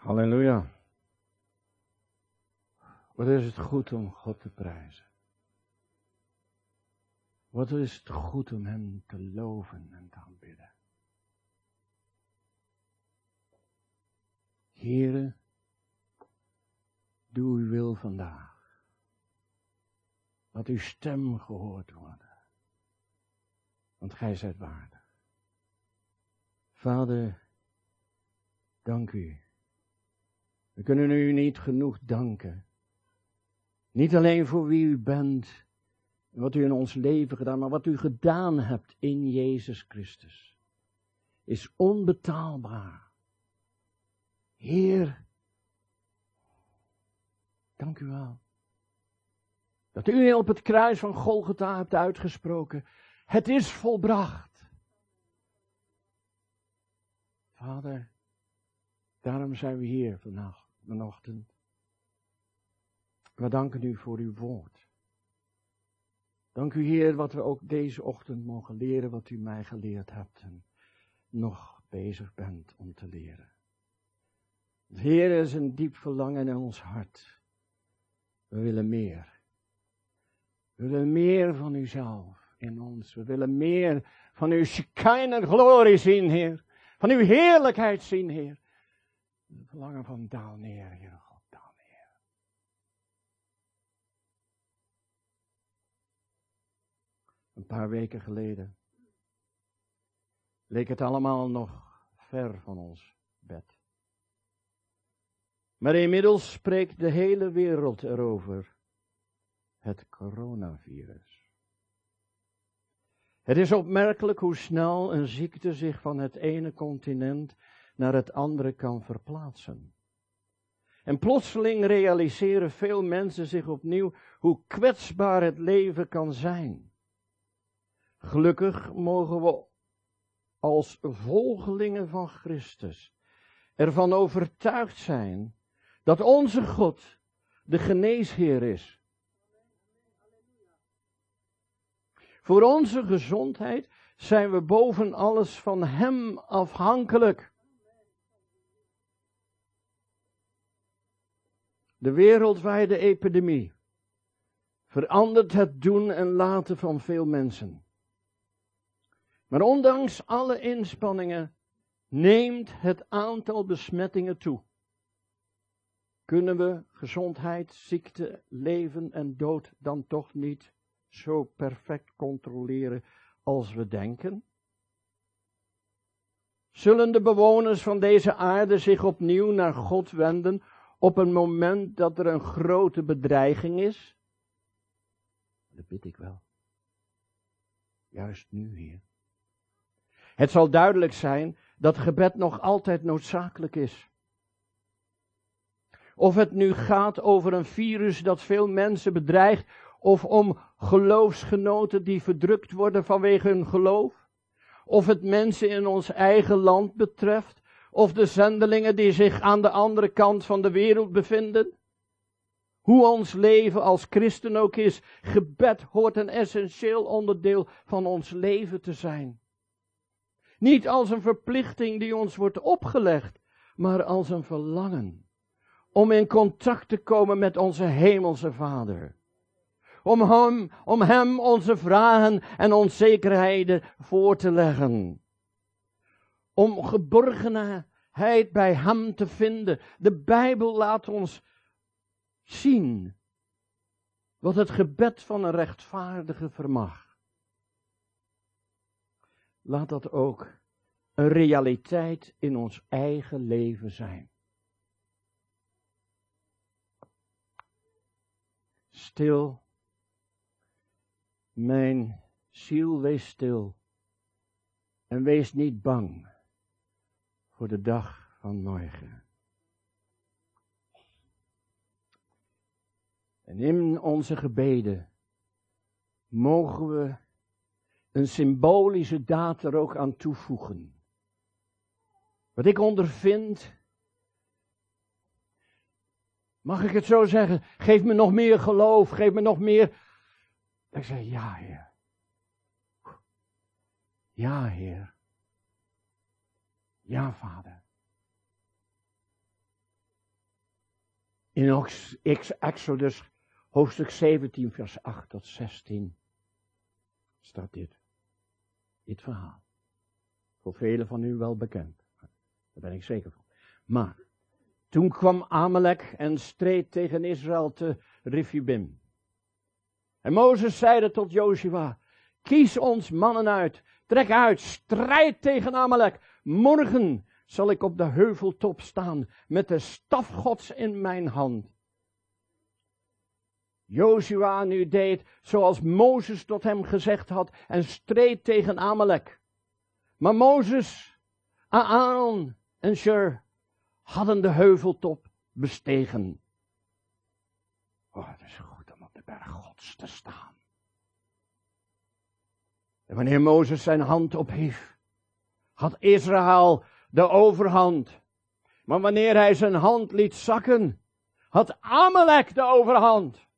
Halleluja. Wat is het goed om God te prijzen. Wat is het goed om Hem te loven en te aanbidden. Here, doe uw wil vandaag. Laat uw stem gehoord worden. Want gij zijt waardig. Vader, dank u. We kunnen u niet genoeg danken. Niet alleen voor wie u bent, en wat u in ons leven gedaan, maar wat u gedaan hebt in Jezus Christus. Is onbetaalbaar. Heer, dank u wel. Dat u op het kruis van Golgotha hebt uitgesproken. Het is volbracht. Vader, daarom zijn we hier vannacht, vanochtend. We danken u voor uw woord. Dank u Heer wat we ook deze ochtend mogen leren wat u mij geleerd hebt en nog bezig bent om te leren. Heer is een diep verlangen in ons hart. We willen meer. We willen meer van uzelf in ons. We willen meer van uw Shekinah glorie zien, Heer. Van uw heerlijkheid zien, Heer. We verlangen van daal neer, Heer God, daal neer. Een paar weken geleden leek het allemaal nog ver van ons bed. Maar inmiddels spreekt de hele wereld erover. Het coronavirus. Het is opmerkelijk hoe snel een ziekte zich van het ene continent naar het andere kan verplaatsen. En plotseling realiseren veel mensen zich opnieuw hoe kwetsbaar het leven kan zijn. Gelukkig mogen we als volgelingen van Christus ervan overtuigd zijn dat onze God de geneesheer is. Voor onze gezondheid zijn we boven alles van Hem afhankelijk. De wereldwijde epidemie verandert het doen en laten van veel mensen. Maar ondanks alle inspanningen neemt het aantal besmettingen toe kunnen we gezondheid, ziekte, leven en dood dan toch niet zo perfect controleren als we denken? Zullen de bewoners van deze aarde zich opnieuw naar God wenden op een moment dat er een grote bedreiging is? Dat bid ik wel. Juist nu, Heer. Het zal duidelijk zijn dat gebed nog altijd noodzakelijk is. Of het nu gaat over een virus dat veel mensen bedreigt, of om geloofsgenoten die verdrukt worden vanwege hun geloof. Of het mensen in ons eigen land betreft, of de zendelingen die zich aan de andere kant van de wereld bevinden. Hoe ons leven als christen ook is, gebed hoort een essentieel onderdeel van ons leven te zijn. Niet als een verplichting die ons wordt opgelegd, maar als een verlangen om in contact te komen met onze hemelse Vader. Om hem, om hem onze vragen en onzekerheden voor te leggen. Om geborgenheid bij hem te vinden. De Bijbel laat ons zien wat het gebed van een rechtvaardige vermag. Laat dat ook een realiteit in ons eigen leven zijn. stil. Mijn ziel, wees stil. En wees niet bang voor de dag van morgen. En in onze gebeden mogen we een symbolische daad er ook aan toevoegen. Wat ik ondervind Mag ik het zo zeggen? Geef me nog meer geloof, geef me nog meer. Ik zei, ja, Heer. Ja, Heer. Ja, Vader. In Exodus hoofdstuk 17, vers 8 tot 16 staat dit. Dit verhaal. Voor velen van u wel bekend. Daar ben ik zeker van. Maar, toen kwam Amalek en streed tegen Israël te Rifubim. En Mozes zeide tot Joshua, kies ons mannen uit, trek uit, strijd tegen Amalek. Morgen zal ik op de heuveltop staan met de staf gods in mijn hand. Joshua nu deed zoals Mozes tot hem gezegd had en streed tegen Amalek. Maar Mozes, Aaron en Shur hadden de heuveltop bestegen. Oh, het is goed om op de berg gods te staan. En wanneer Mozes zijn hand ophief, had Israël de overhand. Maar wanneer hij zijn hand liet zakken, had Amalek de overhand.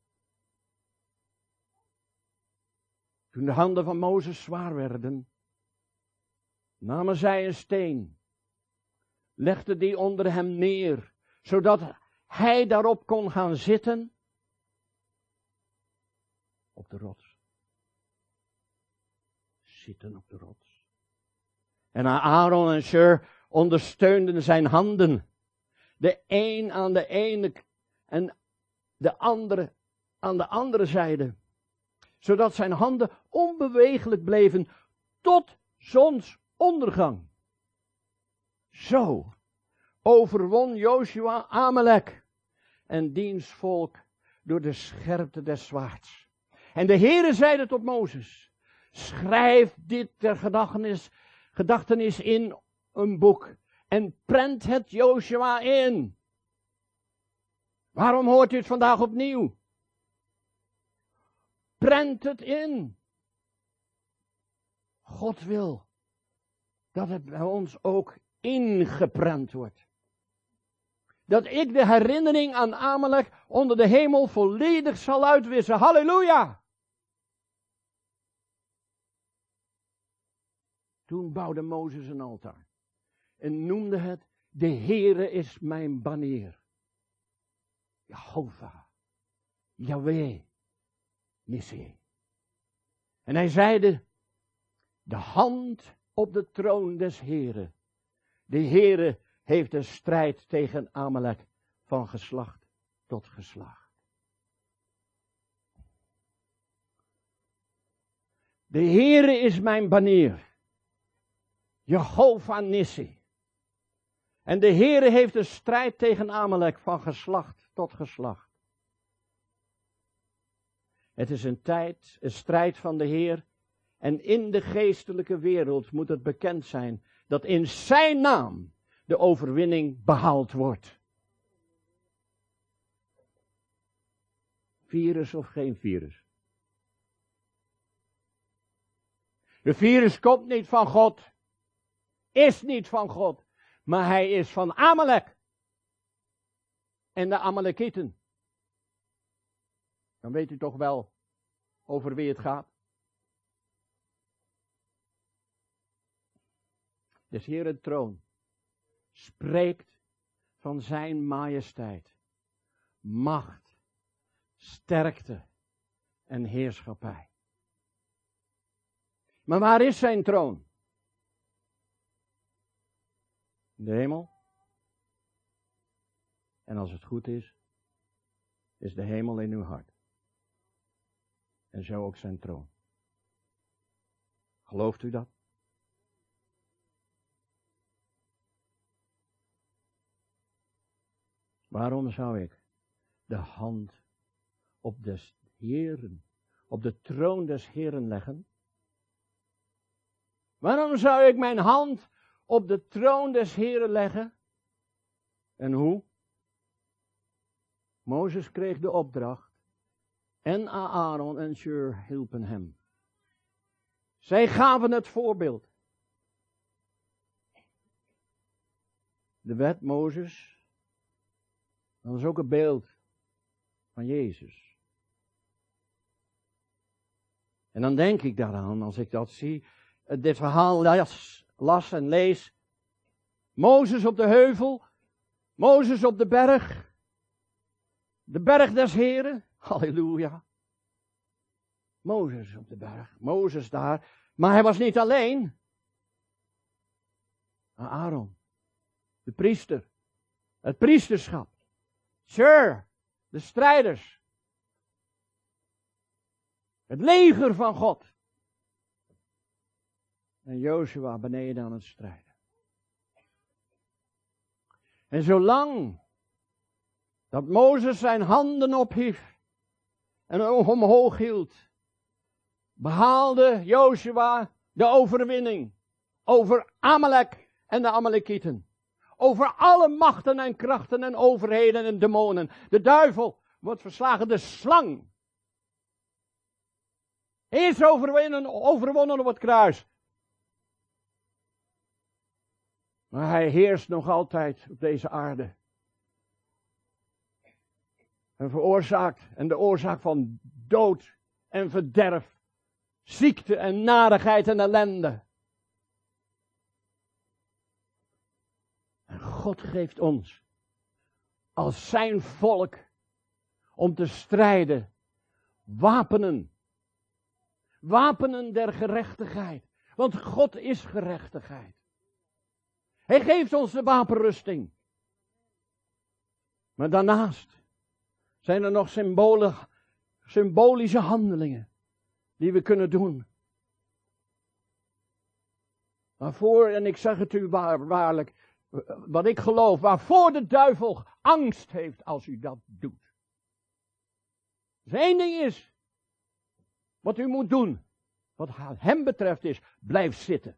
Toen de handen van Mozes zwaar werden, namen zij een steen, legden die onder hem neer, zodat hij daarop kon gaan zitten op de rots. Zitten op de rots. En Aaron en Shur ondersteunden zijn handen. De een aan de ene en de andere aan de andere zijde. Zodat zijn handen onbewegelijk bleven tot zonsondergang. Zo overwon Joshua Amalek en diens volk door de scherpte des zwaards. En de Heere zeide tot Mozes, schrijf dit ter gedachtenis, gedachtenis in een boek en prent het Joshua in. Waarom hoort u het vandaag opnieuw? Prent het in. God wil dat het bij ons ook ingeprent wordt. Dat ik de herinnering aan Amalek onder de hemel volledig zal uitwissen. Halleluja! Toen bouwde Mozes een altaar en noemde het, de Heere is mijn banier. Jehovah, Yahweh, Nissi. En hij zeide, de hand op de troon des Heeren. De Heere heeft de strijd tegen Amalek van geslacht tot geslacht. De Heere is mijn banier. Jehovah Nissi. En de Heere heeft een strijd tegen Amalek van geslacht tot geslacht. Het is een tijd, een strijd van de Heer. En in de geestelijke wereld moet het bekend zijn dat in zijn naam de overwinning behaald wordt. Virus of geen virus. De virus komt niet van God. Is niet van God maar hij is van Amalek. En de Amalekieten. Dan weet u toch wel over wie het gaat. De Heer troon spreekt van zijn majesteit, macht, sterkte en heerschappij. Maar waar is zijn troon? De hemel. En als het goed is, is de hemel in uw hart. En zo ook zijn troon. Gelooft u dat? Waarom zou ik de hand op des Heren, op de troon des Heren leggen? Waarom zou ik mijn hand op de troon des Heren leggen. En hoe? Mozes kreeg de opdracht. En Aaron en Shur hielpen hem. Zij gaven het voorbeeld. De wet Mozes, dat is ook een beeld van Jezus. En dan denk ik daaraan, als ik dat zie, dit verhaal las, las en lees. Mozes op de heuvel, Mozes op de berg. De berg des Heren. Halleluja. Mozes op de berg. Mozes daar. Maar hij was niet alleen. Aaron. De priester. Het priesterschap. Sure. De strijders. Het leger van God. En Joshua beneden aan het strijden. En zolang dat Mozes zijn handen ophief en omhoog hield, behaalde Joshua de overwinning over Amalek en de Amalekieten. Over alle machten en krachten en overheden en demonen. De duivel wordt verslagen, de slang. Is overwonnen, overwonnen op het kruis. Maar hij heerst nog altijd op deze aarde. En veroorzaakt, en de oorzaak van dood en verderf, ziekte en narigheid en ellende. En God geeft ons als zijn volk om te strijden wapenen. Wapenen der gerechtigheid. Want God is gerechtigheid. Hij geeft ons de wapenrusting. Maar daarnaast zijn er nog symbolische handelingen die we kunnen doen. Waarvoor, en ik zeg het u waar, waarlijk, wat ik geloof, waarvoor de duivel angst heeft als u dat doet. Dus één ding is, wat u moet doen, wat hem betreft is, blijf zitten.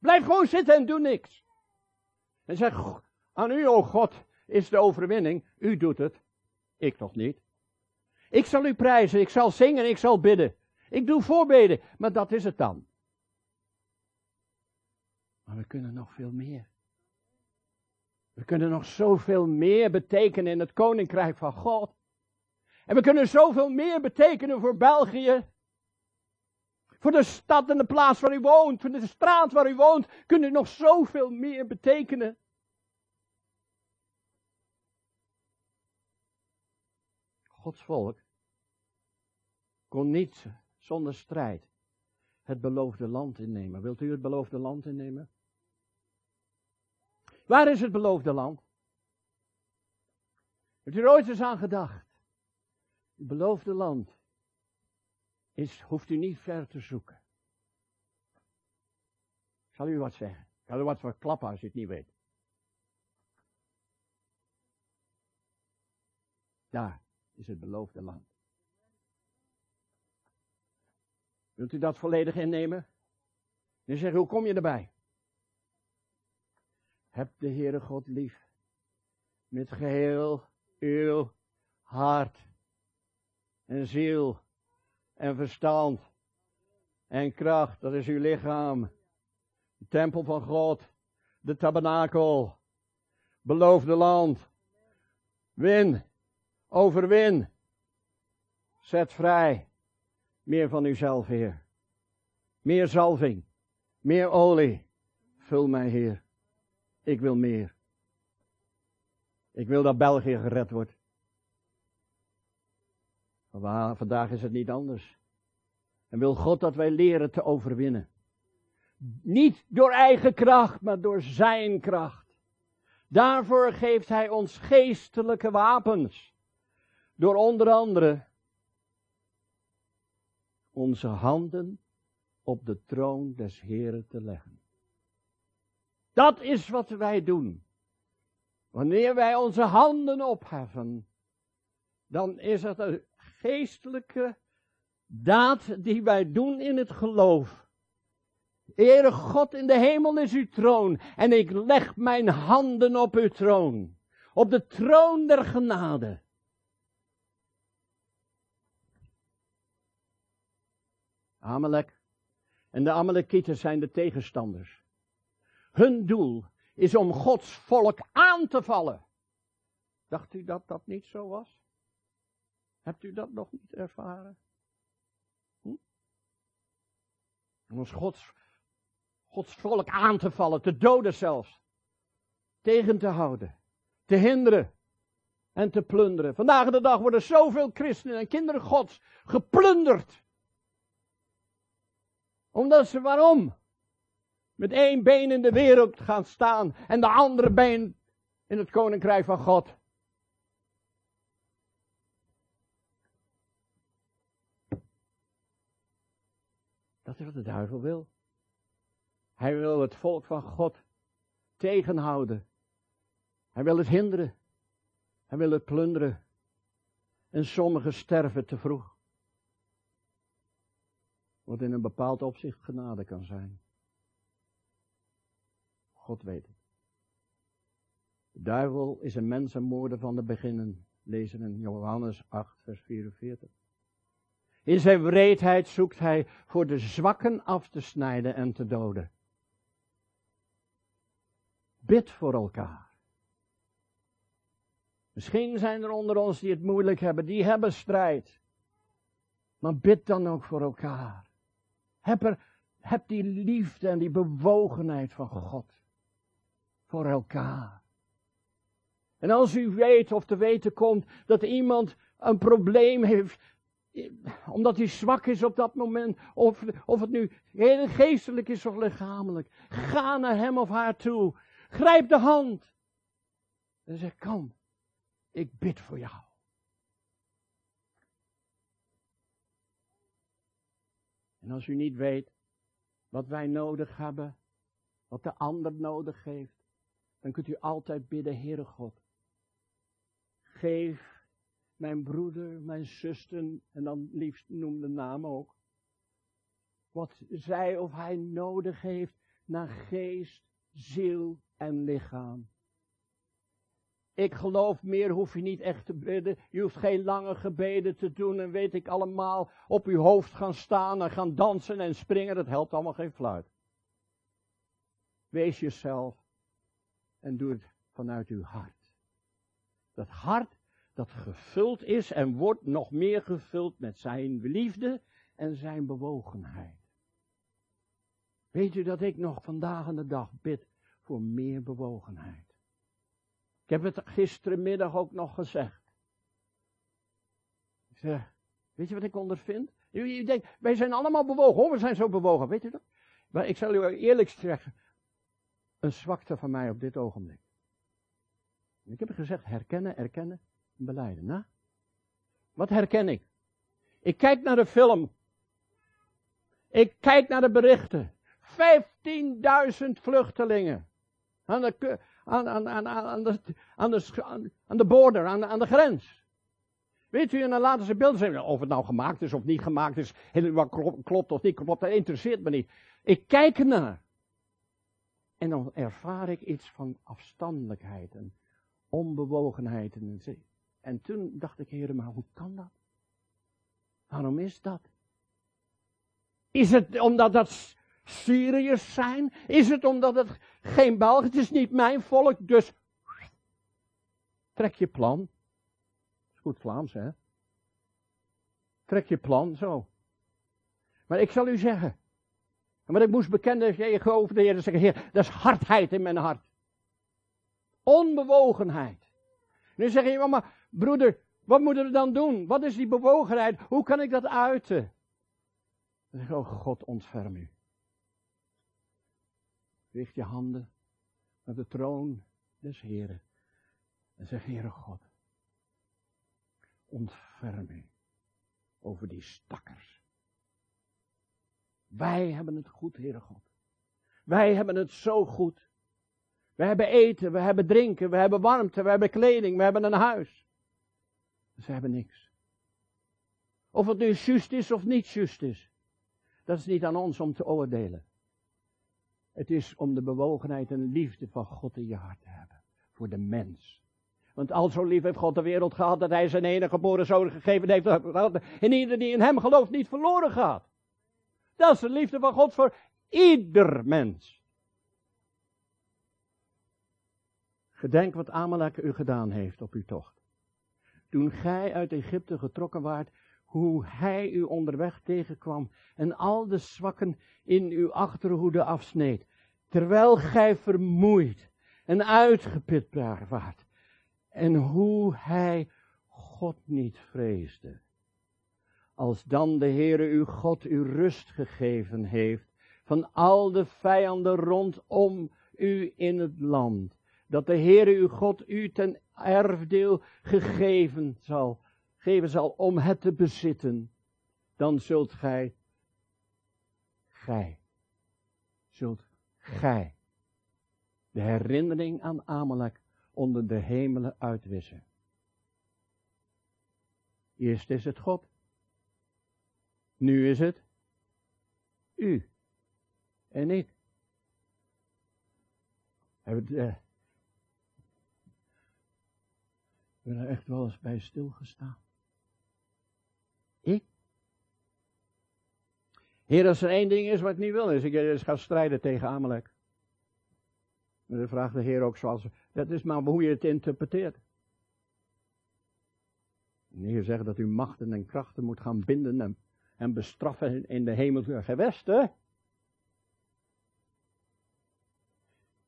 Blijf gewoon zitten en doe niks. En zeg, aan u, o God, is de overwinning. U doet het. Ik toch niet. Ik zal u prijzen, ik zal zingen, ik zal bidden. Ik doe voorbeden, maar dat is het dan. Maar we kunnen nog veel meer. We kunnen nog zoveel meer betekenen in het koninkrijk van God. En we kunnen zoveel meer betekenen voor België. Voor de stad en de plaats waar u woont, voor de straat waar u woont, kunt u nog zoveel meer betekenen. Gods volk kon niet zonder strijd het beloofde land innemen. Wilt u het beloofde land innemen? Waar is het beloofde land? Heeft u er ooit eens aan gedacht? Het beloofde land is, hoeft u niet ver te zoeken. Ik zal u wat zeggen. Ik zal u wat verklappen als je het niet weet. Daar is het beloofde land. Wilt u dat volledig innemen? Dan zeg hoe kom je erbij? Heb de Heere God lief. Met geheel uw hart en ziel en verstand en kracht. Dat is uw lichaam. De tempel van God. De tabernakel. Beloofde land. Win. Overwin. Zet vrij. Meer van uzelf, Heer. Meer zalving. Meer olie. Vul mij, Heer. Ik wil meer. Ik wil dat België gered wordt. Maar vandaag is het niet anders. En wil God dat wij leren te overwinnen. Niet door eigen kracht, maar door zijn kracht. Daarvoor geeft hij ons geestelijke wapens. Door onder andere onze handen op de troon des Heren te leggen. Dat is wat wij doen. Wanneer wij onze handen opheffen, dan is het geestelijke daad die wij doen in het geloof. Heere God in de hemel is uw troon en ik leg mijn handen op uw troon. Op de troon der genade. Amalek en de Amalekieten zijn de tegenstanders. Hun doel is om Gods volk aan te vallen. Dacht u dat dat niet zo was? Hebt u dat nog niet ervaren? Hm? Om ons Gods, Gods volk aan te vallen, te doden zelfs. Tegen te houden, te hinderen. en te plunderen. Vandaag de dag worden zoveel christenen en kinderen gods geplunderd. Omdat ze waarom? Met één been in de wereld gaan staan en de andere been in het koninkrijk van God. Dat is wat de duivel wil. Hij wil het volk van God tegenhouden. Hij wil het hinderen. Hij wil het plunderen. En sommigen sterven te vroeg. Wat in een bepaald opzicht genade kan zijn. God weet het. De duivel is een mensenmoorder van de beginnen. Lezen in Johannes 8, vers 44. In zijn wreedheid zoekt hij voor de zwakken af te snijden en te doden. Bid voor elkaar. Misschien zijn er onder ons die het moeilijk hebben, die hebben strijd. Maar bid dan ook voor elkaar. Heb, er, heb die liefde en die bewogenheid van God voor elkaar. En als u weet of te weten komt dat iemand een probleem heeft, omdat hij zwak is op dat moment, of, of het nu geestelijk is of lichamelijk, ga naar hem of haar toe. Grijp de hand. En zeg, kom, ik bid voor jou. En als u niet weet wat wij nodig hebben, wat de ander nodig heeft, dan kunt u altijd bidden, Heere God. Geef mijn broeder, mijn zuster, en dan liefst noem de naam ook. Wat zij of hij nodig heeft naar geest, ziel en lichaam. Ik geloof meer hoef je niet echt te bidden. Je hoeft geen lange gebeden te doen en weet ik allemaal op uw hoofd gaan staan en gaan dansen en springen. Dat helpt allemaal geen fluit. Wees jezelf en doe het vanuit uw hart. Dat hart dat gevuld is en wordt nog meer gevuld met zijn liefde en zijn bewogenheid. Weet u dat ik nog vandaag aan de dag bid voor meer bewogenheid? Ik heb het gisterenmiddag ook nog gezegd. Weet je wat ik ondervind? Je denkt, wij zijn allemaal bewogen. Oh, we zijn zo bewogen. Weet je dat? Maar ik zal u eerlijk zeggen, een zwakte van mij op dit ogenblik. Ik heb gezegd, herkennen, erkennen beleiden. Nou, wat herken ik? Ik kijk naar de film. Ik kijk naar de berichten. 15.000 vluchtelingen. Aan de, aan, aan, aan, aan, de, aan, de, aan de border, aan de, aan de grens. Weet u, en dan laten ze beelden zien. Of het nou gemaakt is of niet gemaakt is. Wat klopt of niet klopt, dat interesseert me niet. Ik kijk ernaar. En dan ervaar ik iets van afstandelijkheid en onbewogenheid. En en toen dacht ik, heren, maar hoe kan dat? Waarom is dat? Is het omdat dat Syriërs zijn? Is het omdat het geen Belgen? Het is niet mijn volk, dus trek je plan. Is goed Vlaams, hè? Trek je plan, zo. Maar ik zal u zeggen, maar ik moest bekennen, geloof de Heer, en zeggen, Heer, dat is hardheid in mijn hart. Onbewogenheid. Nu zeg je, maar broeder, wat moeten we dan doen? Wat is die bewogenheid? Hoe kan ik dat uiten? Dan zeg oh God, ontferm u. Richt je handen naar de troon des Heren. En zeg, Heere God, ontferm u over die stakkers. Wij hebben het goed, Heere God. Wij hebben het zo goed. We hebben eten, we hebben drinken, we hebben warmte, we hebben kleding, we hebben een huis. Ze hebben niks. Of het nu juist is of niet juist is. Dat is niet aan ons om te oordelen. Het is om de bewogenheid en liefde van God in je hart te hebben. Voor de mens. Want al zo lief heeft God de wereld gehad dat hij zijn enige geboren zoon gegeven heeft. En ieder die in hem gelooft niet verloren gaat. Dat is de liefde van God voor ieder mens. Gedenk wat Amalek u gedaan heeft op uw tocht toen gij uit Egypte getrokken waart, hoe hij u onderweg tegenkwam en al de zwakken in uw achterhoede afsneed, terwijl gij vermoeid en uitgeput waart. En hoe hij God niet vreesde. Als dan de Heere uw God u rust gegeven heeft van al de vijanden rondom u in het land. Dat de Heere uw God u ten erfdeel gegeven zal, geven zal om het te bezitten. Dan zult gij, gij, zult gij, de herinnering aan Amalek onder de hemelen uitwissen. Eerst is het God. Nu is het u en ik. Uh, er echt wel eens bij stilgestaan? Ik? Heer, als er één ding is wat niet wil, is ik ga strijden tegen Amalek. En dan vraagt de Heer ook zoals, dat is maar hoe je het interpreteert. De Heer zegt dat u machten en krachten moet gaan binden en, en bestraffen in de hemelse gewesten.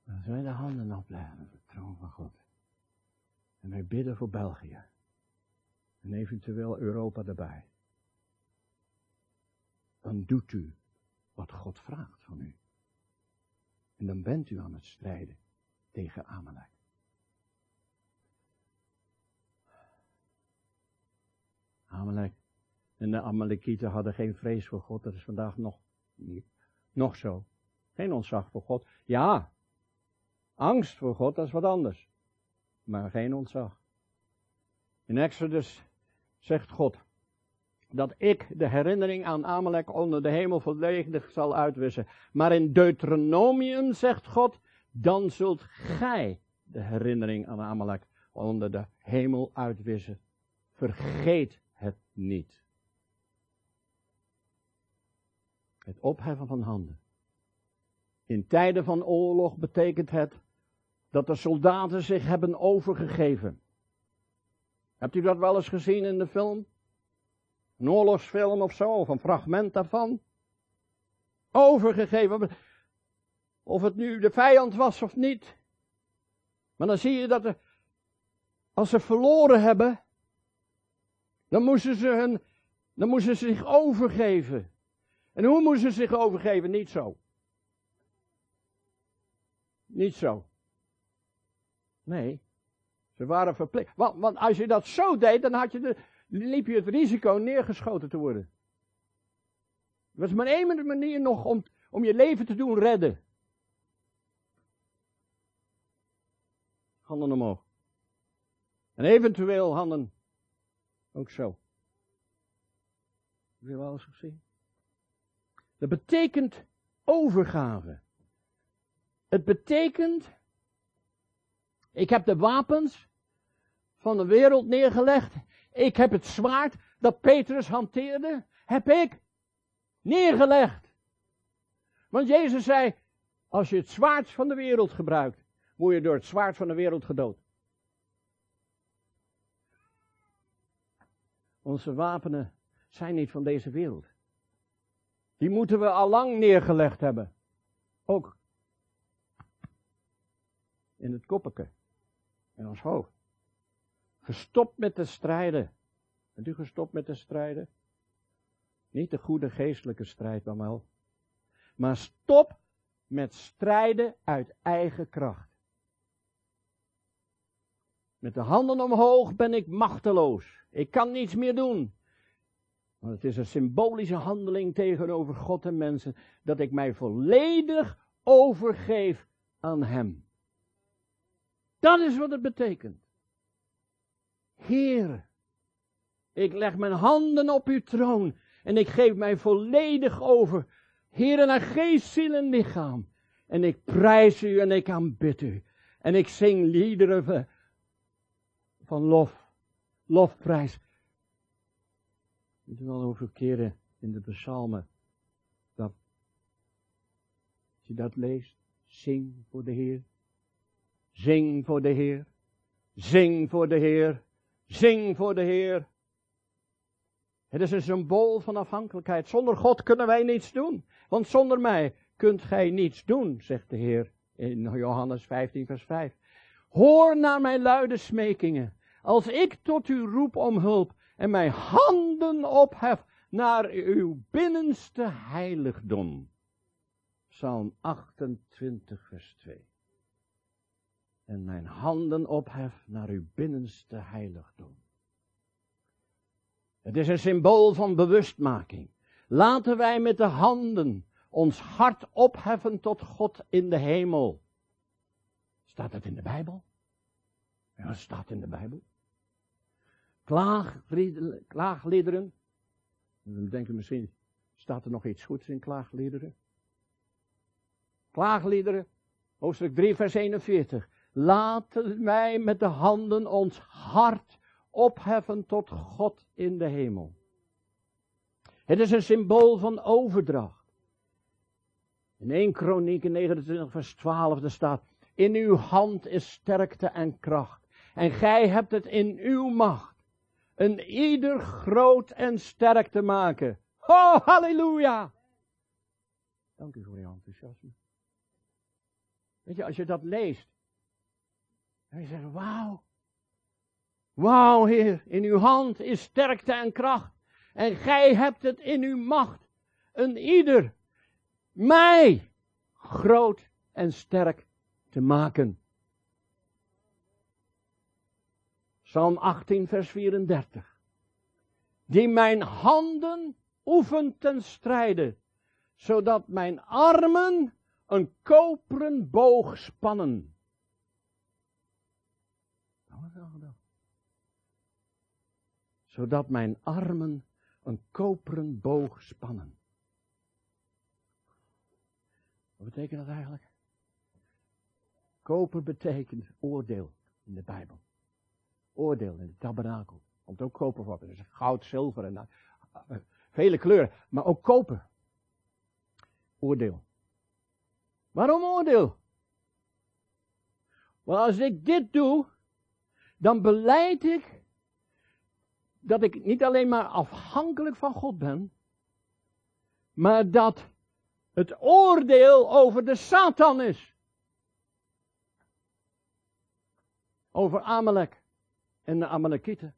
Dan wij de handen opleggen op de troon van God. En wij bidden voor België. En eventueel Europa erbij. Dan doet u wat God vraagt van u. En dan bent u aan het strijden tegen Amalek. Amalek. En de Amalekieten hadden geen vrees voor God. Dat is vandaag nog niet. Nog zo. Geen ontzag voor God. Ja, angst voor God, dat is wat anders. Maar geen ontzag. In Exodus zegt God dat ik de herinnering aan Amalek onder de hemel volledig zal uitwissen. Maar in Deuteronomium zegt God, dan zult gij de herinnering aan Amalek onder de hemel uitwissen. Vergeet het niet. Het opheffen van handen. In tijden van oorlog betekent het dat de soldaten zich hebben overgegeven. Hebt u dat wel eens gezien in de film? Een oorlogsfilm of zo, of een fragment daarvan? Overgegeven. Of het nu de vijand was of niet. Maar dan zie je dat er, als ze verloren hebben, dan moesten ze, hun, dan moesten ze zich overgeven. En hoe moesten ze zich overgeven? Niet zo. Niet zo. Nee, ze waren verplicht. Want, want als je dat zo deed, dan had je de, liep je het risico neergeschoten te worden. Er was maar één manier nog om, om je leven te doen redden. Handen omhoog. En eventueel handen ook zo. Heb je wel eens gezien? Dat betekent overgave. Het betekent, ik heb de wapens van de wereld neergelegd. Ik heb het zwaard dat Petrus hanteerde, heb ik neergelegd. Want Jezus zei, als je het zwaard van de wereld gebruikt, word je door het zwaard van de wereld gedood. Onze wapenen zijn niet van deze wereld. Die moeten we al lang neergelegd hebben. Ook in het koppeke. In ons hoofd. Gestopt met te strijden. Bent u gestopt met te strijden? Niet de goede geestelijke strijd, maar wel. Maar stop met strijden uit eigen kracht. Met de handen omhoog ben ik machteloos. Ik kan niets meer doen. Want het is een symbolische handeling tegenover God en mensen dat ik mij volledig overgeef aan Hem. Dat is wat het betekent. Heer, ik leg mijn handen op uw troon en ik geef mij volledig over. Heer, naar geest, ziel en lichaam. En ik prijs u en ik aanbid u. En ik zing liederen van lof, lofprijs. Moet u wel over keren in de psalmen. Dat, als je dat leest, zing voor de Heer. Zing voor de Heer. Zing voor de Heer. Zing voor de Heer. Het is een symbool van afhankelijkheid. Zonder God kunnen wij niets doen. Want zonder mij kunt gij niets doen, zegt de Heer in Johannes 15, vers 5. Hoor naar mijn luide smekingen. Als ik tot u roep om hulp en mijn handen ophef naar uw binnenste heiligdom. Psalm 28, vers 2. En mijn handen ophef naar uw binnenste heiligdom. Het is een symbool van bewustmaking. Laten wij met de handen ons hart opheffen tot God in de hemel. Staat dat in de Bijbel? Ja, dat staat in de Bijbel. Klaagliederen. denken misschien, staat er nog iets goeds in klaagliederen? Klaagliederen, hoofdstuk 3, vers 41. Laten wij met de handen ons hart opheffen tot God in de hemel. Het is een symbool van overdracht. In 1 Kroniek 29 vers 12 daar staat, in uw hand is sterkte en kracht. En gij hebt het in uw macht. Een ieder groot en sterk te maken. Oh, halleluja! Dank u voor uw enthousiasme. Weet je, als je dat leest, je zegt, wauw. Wauw, Heer, in uw hand is sterkte en kracht. En gij hebt het in uw macht. Een ieder, mij, groot en sterk te maken. Psalm 18, vers 34. Die mijn handen oefent ten strijde, zodat mijn armen een koperen boog spannen. Zodat mijn armen een koperen boog spannen. Wat betekent dat eigenlijk? Koper betekent oordeel in de Bijbel. Oordeel in de tabernakel. Komt ook koper voor. Dus goud, zilver en uh, vele kleuren. Maar ook koper. Oordeel. Waarom oordeel? Want als ik dit doe, dan beleid ik dat ik niet alleen maar afhankelijk van God ben, maar dat het oordeel over de Satan is. Over Amalek en de Amalekieten.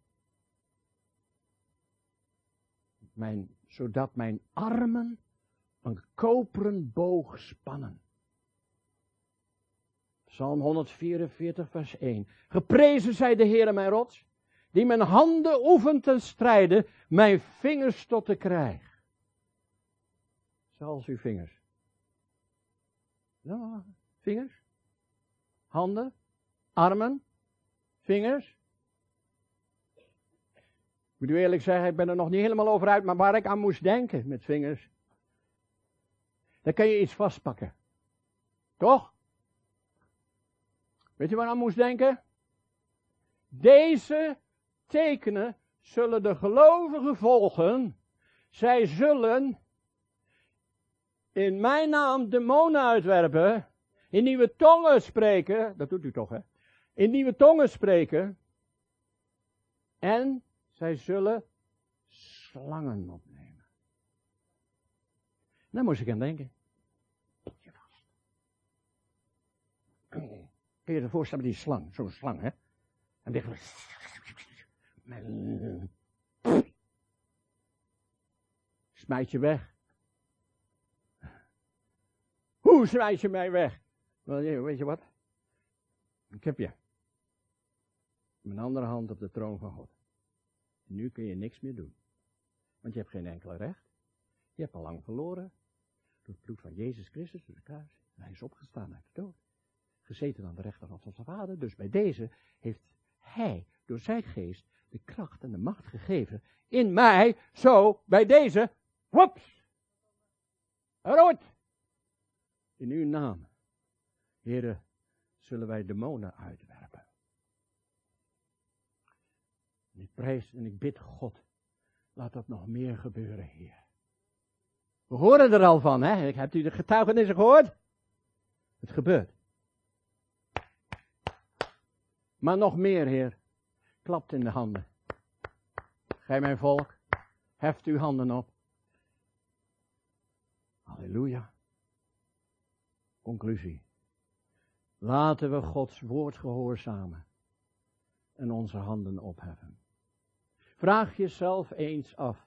Mijn, zodat mijn armen een koperen boog spannen. Psalm 144, vers 1. Geprezen zij de Heere mijn rots, die mijn handen oefent ten strijde, mijn vingers tot de krijg. Zoals uw vingers. Ja, vingers, handen, armen, vingers. Ik moet u eerlijk zeggen, ik ben er nog niet helemaal over uit, maar waar ik aan moest denken met vingers. Dan kan je iets vastpakken. Toch? Weet je waar aan moest denken? Deze tekenen zullen de gelovigen volgen. Zij zullen in mijn naam demonen uitwerpen. In nieuwe tongen spreken. Dat doet u toch, hè? In nieuwe tongen spreken. En zij zullen slangen opnemen. Daar moest ik aan denken. Kun je je voorstellen met die slang, zo'n slang, hè? En die Smijt je weg. Hoe smijt je mij weg? Weet je wat? Ik heb je. Mijn andere hand op de troon van God. Nu kun je niks meer doen. Want je hebt geen enkele recht. Je hebt al lang verloren. Door het bloed van Jezus Christus, door de kruis. Hij is opgestaan uit de dood gezeten aan de rechterhand van zijn vader. Dus bij deze heeft hij door zijn geest de kracht en de macht gegeven in mij, zo bij deze, woeps, eruit. In uw naam, heren, zullen wij demonen uitwerpen. En ik prijs en ik bid God, laat dat nog meer gebeuren, Heer. We horen er al van, hè? Hebt u de getuigenissen gehoord? Het gebeurt. Maar nog meer, Heer. Klapt in de handen. Gij mijn volk, heft uw handen op. Halleluja. Conclusie. Laten we Gods woord gehoorzamen en onze handen opheffen. Vraag jezelf eens af,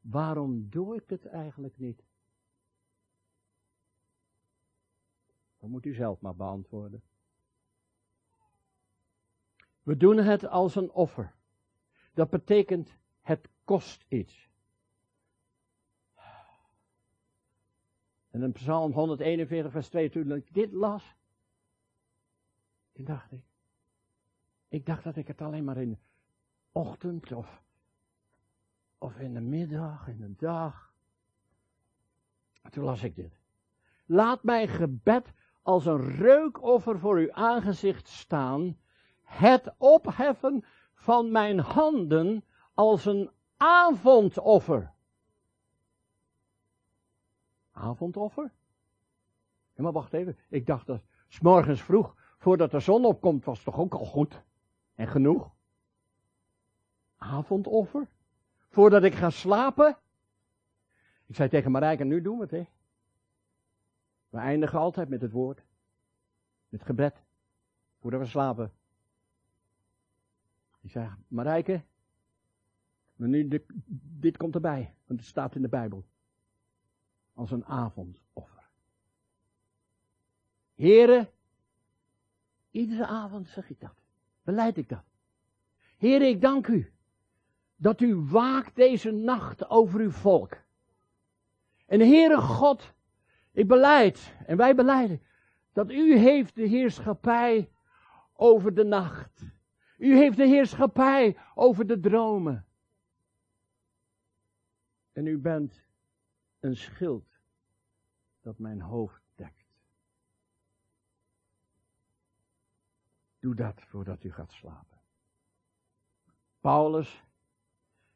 waarom doe ik het eigenlijk niet? Dat moet u zelf maar beantwoorden. We doen het als een offer. Dat betekent, het kost iets. En in Psalm 141, vers 2, toen ik dit las, toen dacht ik, ik dacht dat ik het alleen maar in de ochtend of, of in de middag, in de dag. toen las ik dit. Laat mijn gebed als een reukoffer voor uw aangezicht staan, het opheffen van mijn handen als een avondoffer. Avondoffer? Maar wacht even. Ik dacht dat s morgens vroeg, voordat de zon opkomt, was toch ook al goed en genoeg? Avondoffer? Voordat ik ga slapen? Ik zei tegen Marijke, nu doen we het, hè. We eindigen altijd met het woord. Met gebed. Voordat we slapen. Ik zei, Marijke, maar nu, dit, dit komt erbij, want het staat in de Bijbel. Als een avondoffer. Heren, iedere avond zeg ik dat. Beleid ik dat. Heren, ik dank u dat u waakt deze nacht over uw volk. En Heere God, ik beleid en wij beleiden dat u heeft de heerschappij over de nacht. U heeft de heerschappij over de dromen. En u bent een schild dat mijn hoofd dekt. Doe dat voordat u gaat slapen. Paulus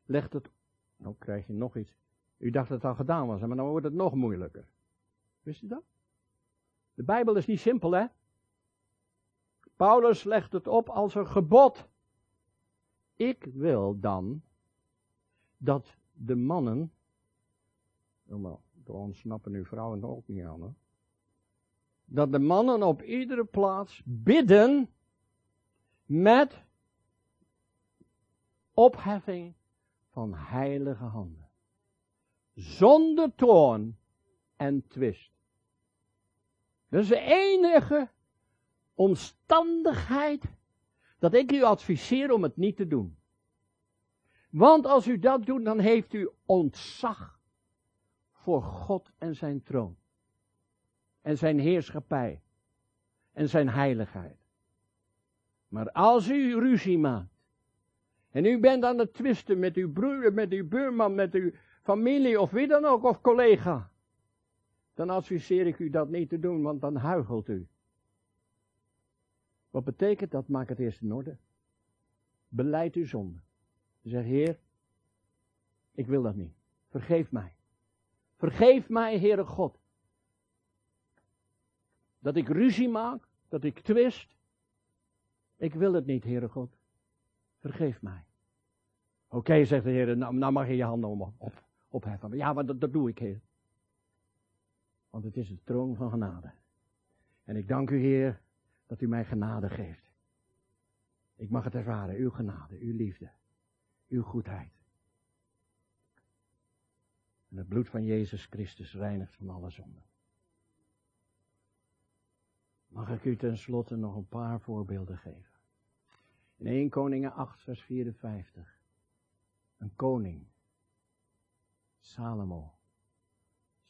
legt het. Nou krijg je nog iets. U dacht dat het al gedaan was, maar dan wordt het nog moeilijker. Wist u dat? De Bijbel is niet simpel, hè? Paulus legt het op als een gebod. Ik wil dan dat de mannen. Nou, daar ontsnappen nu vrouwen ook niet aan, hè? Dat de mannen op iedere plaats bidden met opheffing van heilige handen. Zonder toorn en twist. Dat is de enige omstandigheid dat ik u adviseer om het niet te doen. Want als u dat doet, dan heeft u ontzag voor God en zijn troon. En zijn heerschappij. En zijn heiligheid. Maar als u ruzie maakt. En u bent aan het twisten met uw broer, met uw buurman, met uw familie of wie dan ook, of collega. Dan adviseer ik u dat niet te doen, want dan huigelt u. Wat betekent dat? Maak het eerst in orde. Beleid uw zonde. Zeg, Heer, ik wil dat niet. Vergeef mij. Vergeef mij, Heere God. Dat ik ruzie maak, dat ik twist. Ik wil het niet, Heere God. Vergeef mij. Oké, zegt de Heer, nou, nou, mag je je handen op, op, opheffen. Ja, maar dat, dat doe ik, Heer. Want het is de troon van genade. En ik dank u, Heer, dat u mij genade geeft. Ik mag het ervaren, uw genade, uw liefde, uw goedheid. En het bloed van Jezus Christus reinigt van alle zonden. Mag ik u tenslotte nog een paar voorbeelden geven. In 1 Koningen 8, vers 54. Een koning, Salomo,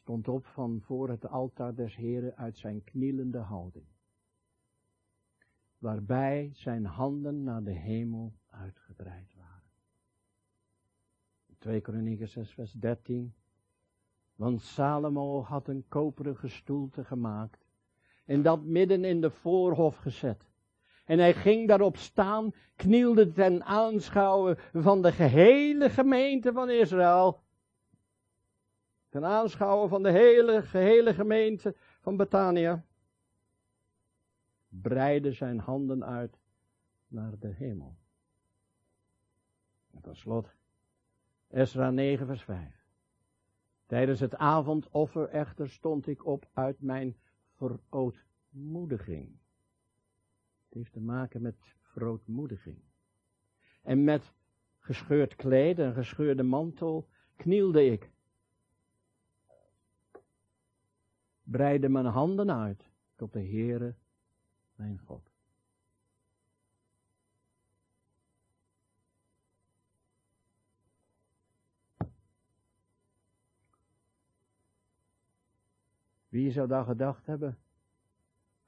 stond op van voor het altaar des Heren uit zijn knielende houding, waarbij zijn handen naar de hemel uitgebreid waren. 2 Kronieken 6 vers 13. Want Salomo had een koperen stoelte gemaakt en dat midden in de voorhof gezet. En hij ging daarop staan, knielde ten aanschouwen van de gehele gemeente van Israël. Ten aanschouwen van de hele, gehele gemeente van Betania. Breide zijn handen uit naar de hemel. En tot slot, Esra 9 vers 5. Tijdens het avondoffer echter stond ik op uit mijn verootmoediging. Het heeft te maken met verootmoediging. En met gescheurd kleed en gescheurde mantel knielde ik. Breide mijn handen uit tot de Heere, mijn God. Wie zou dan gedacht hebben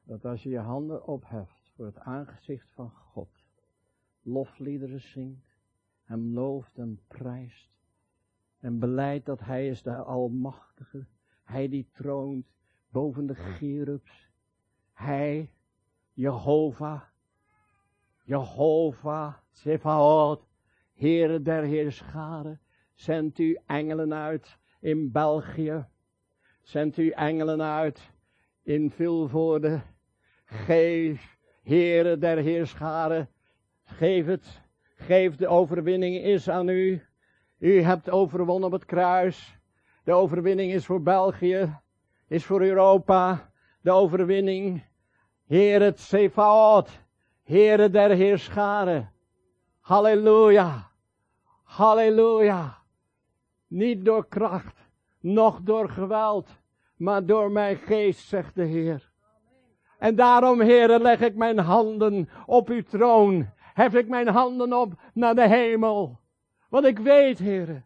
dat als je je handen opheft voor het aangezicht van God, lofliederen zingt, hem looft en prijst en beleidt dat hij is de Almachtige, hij die troont boven de Gerubs, hij, Jehovah, Jehovah, Zefaot, Heere der Heerscharen, zendt u engelen uit in België, zendt u engelen uit in Vilvoorde, geef, Heere der Heerscharen, geef het, geef de overwinning is aan u. U hebt overwonnen op het kruis. De overwinning is voor België, is voor Europa. De overwinning, Heer het Zefaot, Heere der Heerscharen. Halleluja, halleluja. Niet door kracht, noch door geweld, maar door mijn geest, zegt de Heer. En daarom, Heere, leg ik mijn handen op uw troon. Hef ik mijn handen op naar de hemel. Want ik weet, Heere,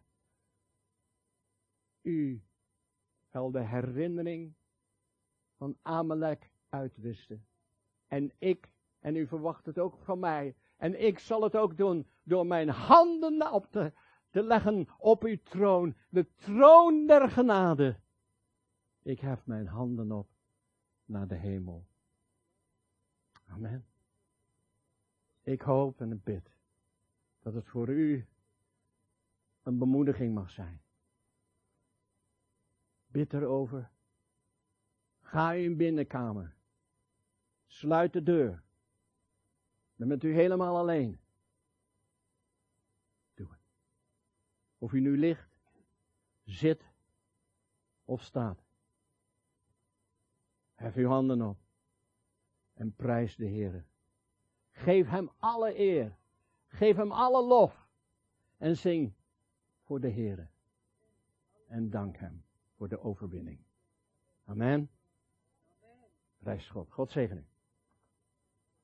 u zal de herinnering van Amalek uitwisten. En ik, en u verwacht het ook van mij, en ik zal het ook doen door mijn handen op te, te leggen op uw troon, de troon der genade. Ik hef mijn handen op naar de hemel. Amen. Ik hoop en ik bid dat het voor u een bemoediging mag zijn. Bid erover. Ga in binnenkamer. Sluit de deur. Dan bent u helemaal alleen. Doe het. Of u nu ligt, zit of staat. Hef uw handen op en prijs de Heer. Geef hem alle eer. Geef hem alle lof. En zing voor de Heer. En dank hem voor de overwinning. Amen. Prijs God. God zegen u.